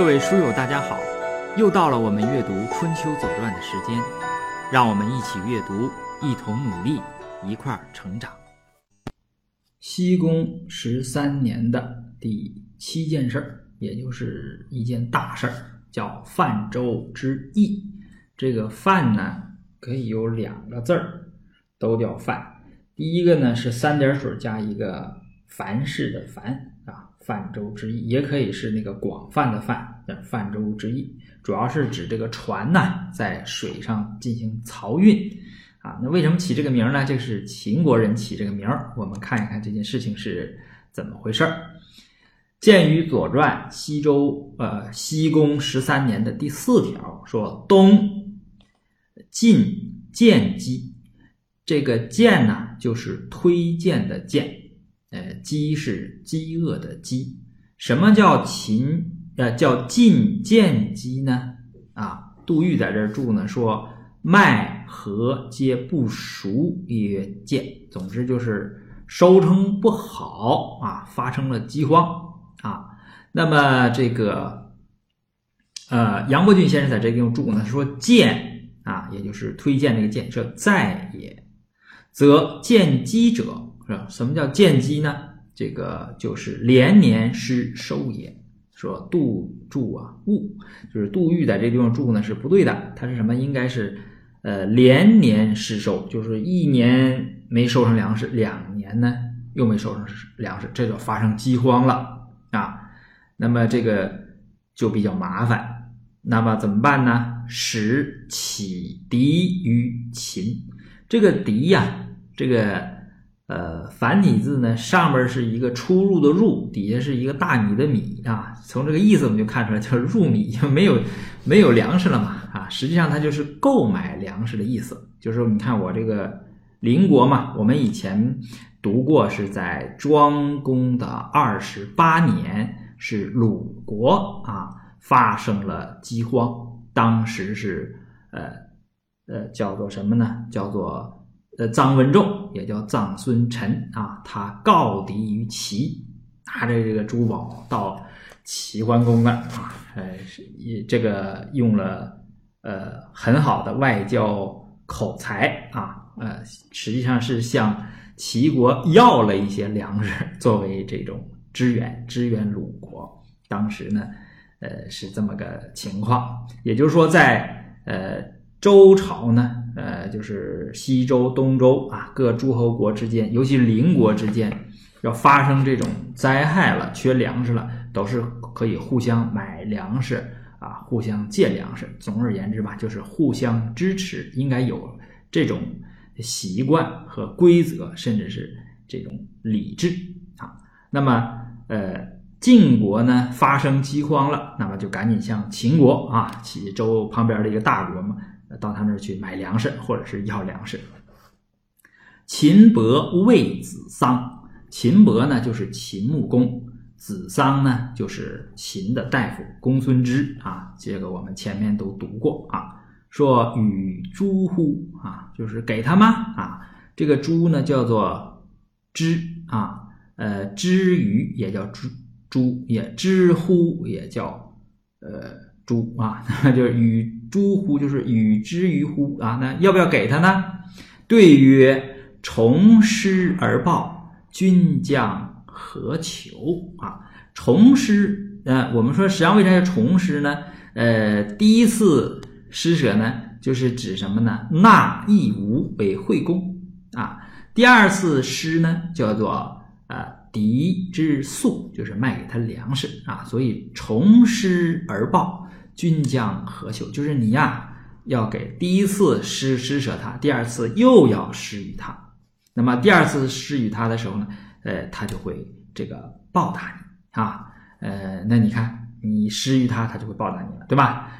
各位书友，大家好！又到了我们阅读《春秋左传》的时间，让我们一起阅读，一同努力，一块儿成长。西宫十三年的第七件事儿，也就是一件大事儿，叫泛舟之役。这个“泛”呢，可以有两个字儿，都叫泛。第一个呢是三点水加一个凡事的“凡”。泛舟之意也可以是那个广泛的泛，泛舟之意主要是指这个船呢在水上进行漕运啊。那为什么起这个名呢？这是秦国人起这个名儿。我们看一看这件事情是怎么回事儿。鉴于《左传》西周呃西宫十三年的第四条说：“东晋见饥。”这个“见”呢就是推荐的“荐”。呃，饥是饥饿的饥。什么叫秦？呃，叫晋见饥呢？啊，杜预在这儿注呢，说麦禾皆不熟，曰见。总之就是收成不好啊，发生了饥荒啊。那么这个呃，杨伯峻先生在这地方注呢，说见啊，也就是推荐这个见，说在也，则见饥者。什么叫见机呢？这个就是连年失收也。说杜住啊，误，就是杜预在这地方住呢是不对的。它是什么？应该是呃连年失收，就是一年没收成粮食，两年呢又没收成粮食，这就发生饥荒了啊。那么这个就比较麻烦。那么怎么办呢？使起敌于秦。这个敌呀，这个。呃，繁体字呢，上面是一个出入的入，底下是一个大米的米啊。从这个意思我们就看出来，就是入米，就没有没有粮食了嘛啊。实际上它就是购买粮食的意思。就是说，你看我这个邻国嘛，我们以前读过，是在庄公的二十八年，是鲁国啊发生了饥荒，当时是呃呃叫做什么呢？叫做。呃，臧文仲也叫臧孙臣啊，他告敌于齐，拿着这个珠宝到齐桓公那儿啊，呃，也这个用了呃很好的外交口才啊，呃，实际上是向齐国要了一些粮食 作为这种支援，支援鲁国。当时呢，呃，是这么个情况，也就是说，在呃周朝呢。呃，就是西周、东周啊，各诸侯国之间，尤其是邻国之间，要发生这种灾害了，缺粮食了，都是可以互相买粮食啊，互相借粮食。总而言之吧，就是互相支持，应该有这种习惯和规则，甚至是这种理智啊。那么，呃，晋国呢发生饥荒了，那么就赶紧向秦国啊，齐周旁边的一个大国嘛。到他那儿去买粮食，或者是要粮食。秦伯谓子桑，秦伯呢就是秦穆公，子桑呢就是秦的大夫公孙支啊。这个我们前面都读过啊。说与诸乎啊，就是给他吗啊？这个诸呢叫做知啊，呃，知鱼也叫诸，诸也知乎也叫呃诸啊，就是与。诸乎就是与之于乎啊？那要不要给他呢？对曰：重施而报，君将何求啊？重施，呃，我们说实际上为啥叫重施呢？呃，第一次施舍呢，就是指什么呢？纳义无为惠公啊。第二次施呢，叫做呃敌之粟，就是卖给他粮食啊。所以重施而报。君将何求？就是你呀，要给第一次施施舍他，第二次又要施与他。那么第二次施与他的时候呢，呃，他就会这个报答你啊。呃，那你看你施于他，他就会报答你了，对吧？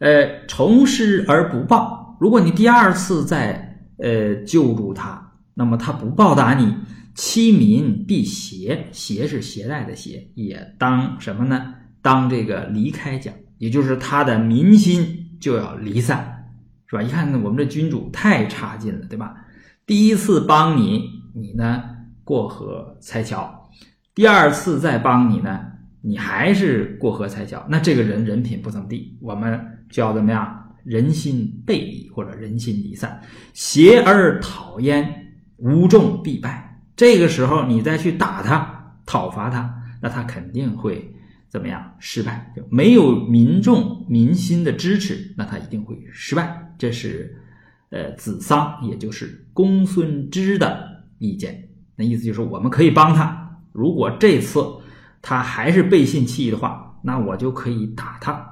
呃，重施而不报，如果你第二次再呃救助他，那么他不报答你，欺民必携，携是携带的携，也当什么呢？当这个离开讲。也就是他的民心就要离散，是吧？一看我们这君主太差劲了，对吧？第一次帮你，你呢过河拆桥；第二次再帮你呢，你还是过河拆桥，那这个人人品不怎么地，我们就要怎么样？人心背离或者人心离散，邪而讨焉，无众必败。这个时候你再去打他、讨伐他，那他肯定会怎么样？失败，就没有民众民心的支持，那他一定会失败。这是呃子桑，也就是公孙支的意见。那意思就是我们可以帮他，如果这次。他还是背信弃义的话，那我就可以打他。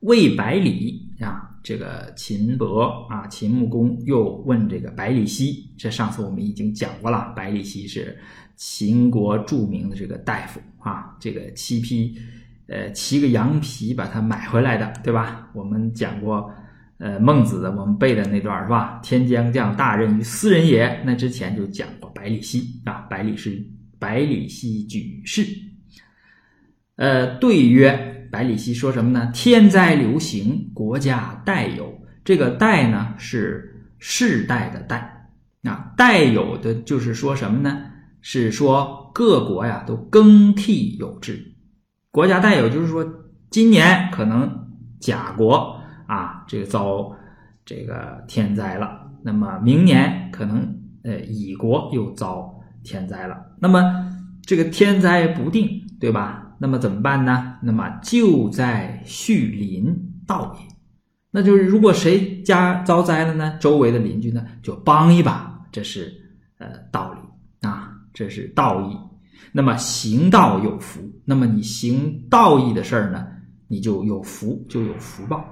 魏百里啊，这个秦伯啊，秦穆公又问这个百里奚。这上次我们已经讲过了，百里奚是秦国著名的这个大夫啊，这个七匹呃七个羊皮把它买回来的，对吧？我们讲过呃孟子的，我们背的那段是吧？天将降大任于斯人也。那之前就讲过百里奚啊，百里是。百里奚举事，呃，对曰：百里奚说什么呢？天灾流行，国家代有。这个代呢是世代的代啊，代有的就是说什么呢？是说各国呀都更替有之。国家代有就是说，今年可能甲国啊这个遭这个天灾了，那么明年可能呃乙国又遭。天灾了，那么这个天灾不定，对吧？那么怎么办呢？那么就在恤邻道也，那就是如果谁家遭灾了呢，周围的邻居呢就帮一把，这是呃道理，这是道义。那么行道有福，那么你行道义的事儿呢，你就有福，就有福报。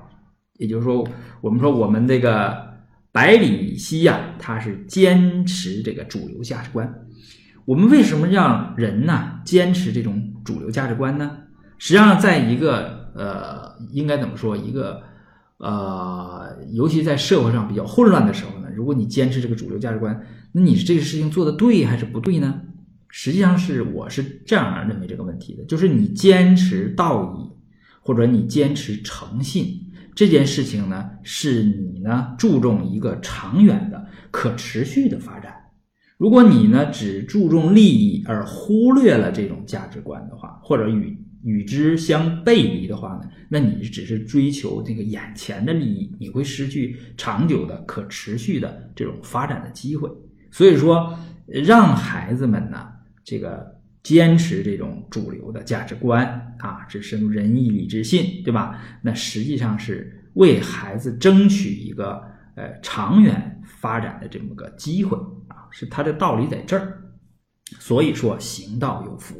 也就是说，我们说我们这个百里奚呀，他是坚持这个主流价值观。我们为什么让人呢坚持这种主流价值观呢？实际上，在一个呃，应该怎么说？一个呃，尤其在社会上比较混乱的时候呢，如果你坚持这个主流价值观，那你是这个事情做的对还是不对呢？实际上是我是这样认为这个问题的，就是你坚持道义或者你坚持诚信这件事情呢，是你呢注重一个长远的可持续的发展。如果你呢只注重利益而忽略了这种价值观的话，或者与与之相背离的话呢，那你只是追求这个眼前的利益，你会失去长久的可持续的这种发展的机会。所以说，让孩子们呢这个坚持这种主流的价值观啊，这是仁义礼智信，对吧？那实际上是为孩子争取一个呃长远发展的这么个机会啊。是他的道理在这儿，所以说行道有福。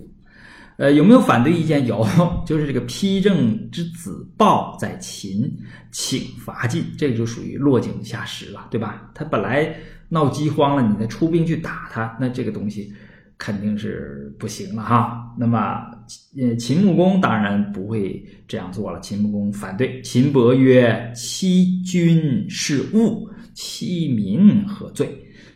呃，有没有反对意见？有，就是这个批政之子暴在秦，请伐晋，这个就属于落井下石了，对吧？他本来闹饥荒了，你再出兵去打他，那这个东西肯定是不行了哈。那么，呃，秦穆公当然不会这样做了。秦穆公反对，秦伯曰：“欺君是恶，欺民何罪？”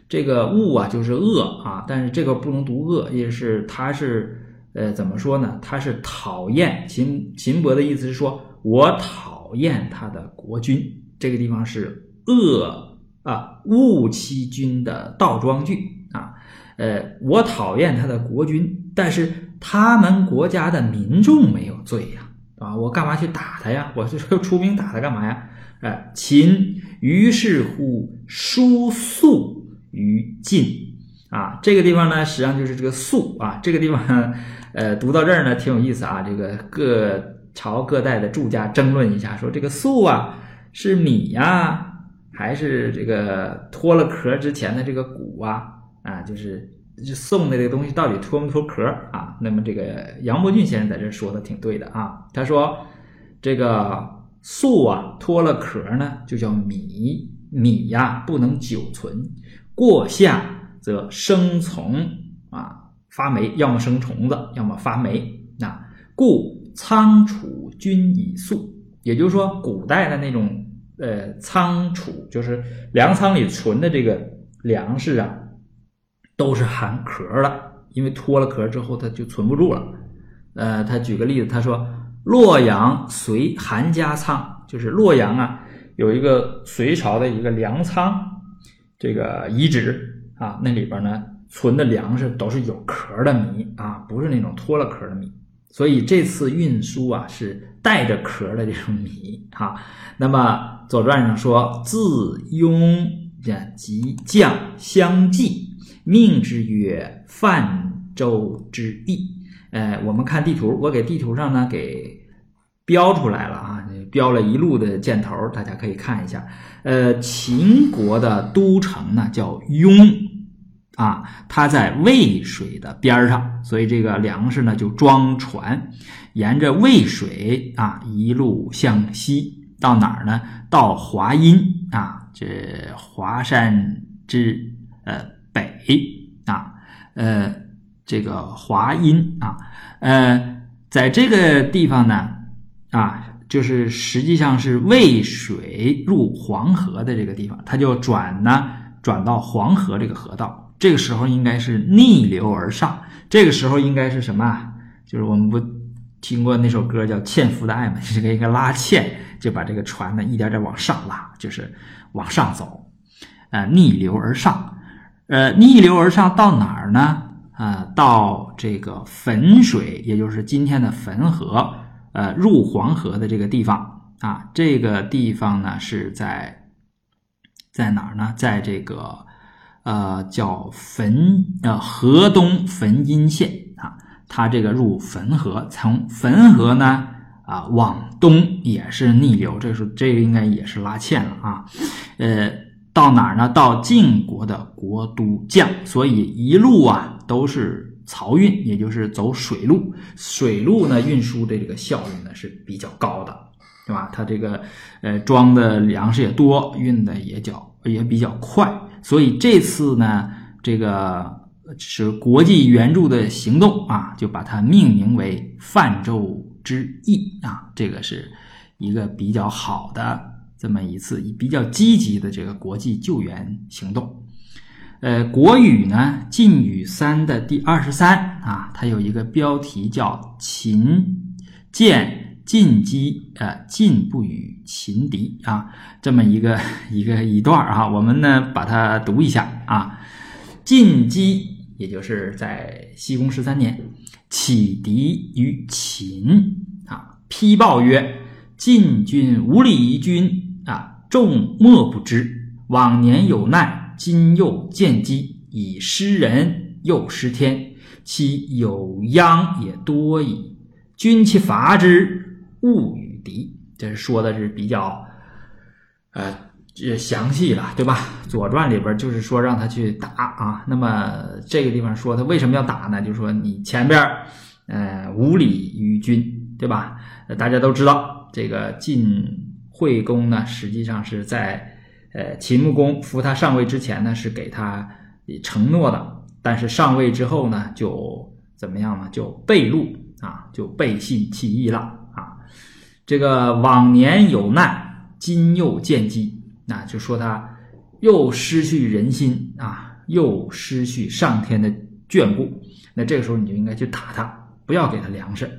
这个恶啊，就是恶啊，但是这个不能读恶，也是他是呃怎么说呢？他是讨厌秦秦伯的意思是说，我讨厌他的国君。这个地方是恶啊，恶欺君的倒装句啊。呃，我讨厌他的国君，但是他们国家的民众没有罪呀，啊，我干嘛去打他呀？我就出兵打他干嘛呀？哎，秦于是乎书粟。于晋啊，这个地方呢，实际上就是这个粟啊。这个地方，呃，读到这儿呢，挺有意思啊。这个各朝各代的注家争论一下，说这个粟啊是米呀，还是这个脱了壳之前的这个谷啊？啊，就是送的这个东西到底脱没脱壳啊？那么这个杨伯峻先生在这说的挺对的啊。他说这个粟啊脱了壳呢，就叫米，米呀不能久存。过夏则生虫啊，发霉，要么生虫子，要么发霉啊。故仓储均以粟，也就是说，古代的那种呃仓储，就是粮仓里存的这个粮食啊，都是含壳的，因为脱了壳之后它就存不住了。呃，他举个例子，他说洛阳隋韩家仓，就是洛阳啊，有一个隋朝的一个粮仓。这个遗址啊，那里边呢存的粮食都是有壳的米啊，不是那种脱了壳的米所以这次运输啊是带着壳的这种米哈。那么《左传》上说：“自雍及将相继，命之曰泛舟之役。”呃，我们看地图，我给地图上呢给标出来了啊，标了一路的箭头，大家可以看一下。呃，秦国的都城呢叫雍。啊，它在渭水的边上，所以这个粮食呢就装船，沿着渭水啊一路向西，到哪儿呢？到华阴啊，这华山之呃北啊，呃这个华阴啊，呃在这个地方呢啊，就是实际上是渭水入黄河的这个地方，它就转呢转到黄河这个河道。这个时候应该是逆流而上，这个时候应该是什么？就是我们不听过那首歌叫《纤夫的爱》吗？这 个一个拉纤，就把这个船呢一点点往上拉，就是往上走，呃，逆流而上，呃，逆流而上到哪儿呢？啊，到这个汾水，也就是今天的汾河，呃，入黄河的这个地方啊，这个地方呢是在在哪儿呢？在这个。呃，叫汾呃河东汾阴县啊，它这个入汾河，从汾河呢啊往东也是逆流，这是这个应该也是拉纤了啊。呃，到哪儿呢？到晋国的国都将，所以一路啊都是漕运，也就是走水路。水路呢运输的这个效率呢是比较高的，对吧？它这个呃装的粮食也多，运的也较也比较快。所以这次呢，这个是国际援助的行动啊，就把它命名为泛舟之役啊，这个是一个比较好的这么一次比较积极的这个国际救援行动。呃，国语呢，晋语三的第二十三啊，它有一个标题叫“秦建”。晋击，呃，晋不与秦敌啊，这么一个 一个一段啊，我们呢把它读一下啊。晋击，也就是在西宫十三年，起敌于秦啊，批报曰：“晋军无礼于君啊，众莫不知。往年有难，今又见机，以失人又失天，其有殃也多矣。君其伐之。”勿与敌，这是说的是比较，呃，这详细了，对吧？《左传》里边就是说让他去打啊。那么这个地方说他为什么要打呢？就是说你前边，呃，无礼于君，对吧？大家都知道，这个晋惠公呢，实际上是在呃秦穆公扶他上位之前呢，是给他承诺的，但是上位之后呢，就怎么样呢？就背路啊，就背信弃义了。这个往年有难，今又见机，那就说他又失去人心啊，又失去上天的眷顾。那这个时候你就应该去打他，不要给他粮食。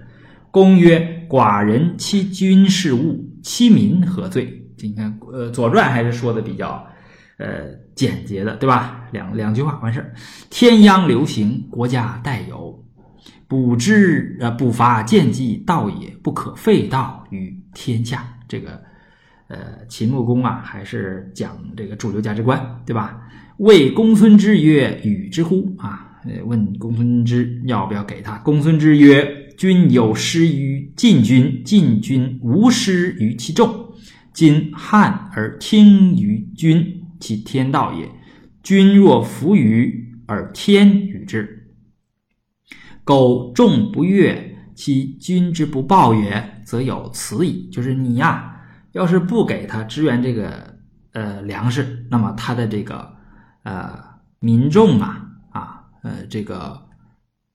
公曰：“寡人欺君事物，欺民何罪？”这你看，呃，《左传》还是说的比较呃简洁的，对吧？两两句话完事儿。天央流行，国家代有。补之呃，不伐见计道也，不可废道于天下。这个，呃，秦穆公啊，还是讲这个主流价值观，对吧？谓公孙之曰：“与之乎？”啊，问公孙之要不要给他？公孙之曰：“君有失于晋君，晋君无失于其众。今汉而听于君，其天道也。君若服于，而天与之。”苟众不悦，其君之不报也，则有此矣。就是你呀，要是不给他支援这个呃粮食，那么他的这个呃民众啊啊呃这个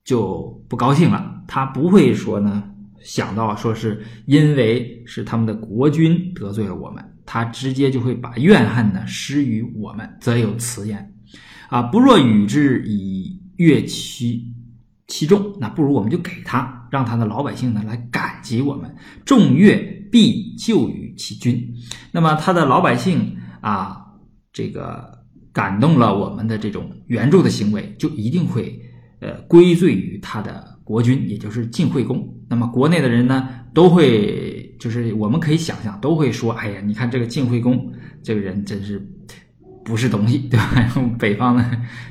就不高兴了。他不会说呢想到说是因为是他们的国君得罪了我们，他直接就会把怨恨呢施于我们，则有此言啊。不若与之以乐其。其众，那不如我们就给他，让他的老百姓呢来感激我们。众乐，必救于其君。那么他的老百姓啊，这个感动了我们的这种援助的行为，就一定会呃归罪于他的国君，也就是晋惠公。那么国内的人呢，都会就是我们可以想象，都会说：“哎呀，你看这个晋惠公这个人真是不是东西，对吧？”用北方的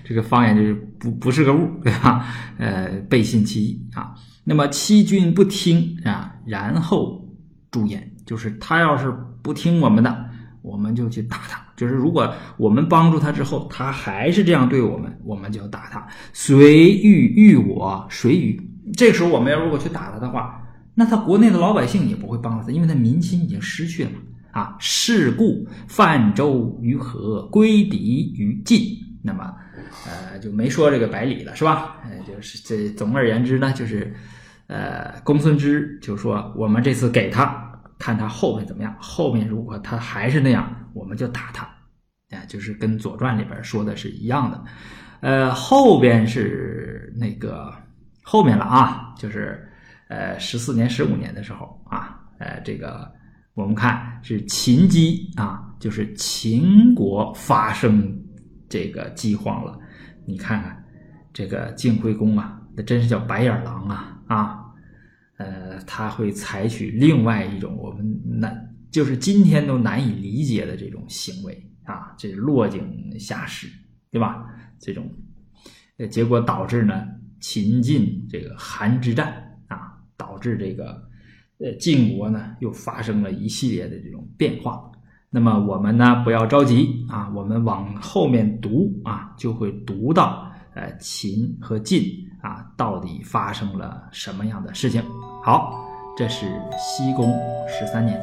这个方言就是不不是个物，对吧？呃，背信弃义啊。那么欺君不听啊，然后诛焉，就是他要是不听我们的，我们就去打他。就是如果我们帮助他之后，他还是这样对我们，我们就打他。谁欲欲我，谁与？这时候我们要如果去打他的话，那他国内的老百姓也不会帮他，因为他民心已经失去了嘛。啊，是故泛舟于河，归敌于晋。那么，呃，就没说这个百里了，是吧？呃，就是这总而言之呢，就是，呃，公孙支就说我们这次给他。看他后面怎么样，后面如果他还是那样，我们就打他，啊，就是跟《左传》里边说的是一样的。呃，后边是那个后面了啊，就是呃十四年、十五年的时候啊，呃，这个我们看是秦饥啊，就是秦国发生这个饥荒了。你看看这个晋惠公啊，那真是叫白眼狼啊啊！呃，他会采取另外一种我们难，就是今天都难以理解的这种行为啊，这落井下石，对吧？这种，结果导致呢，秦晋这个韩之战啊，导致这个呃晋国呢又发生了一系列的这种变化。那么我们呢不要着急啊，我们往后面读啊，就会读到呃秦和晋。啊，到底发生了什么样的事情？好，这是西宫十三年。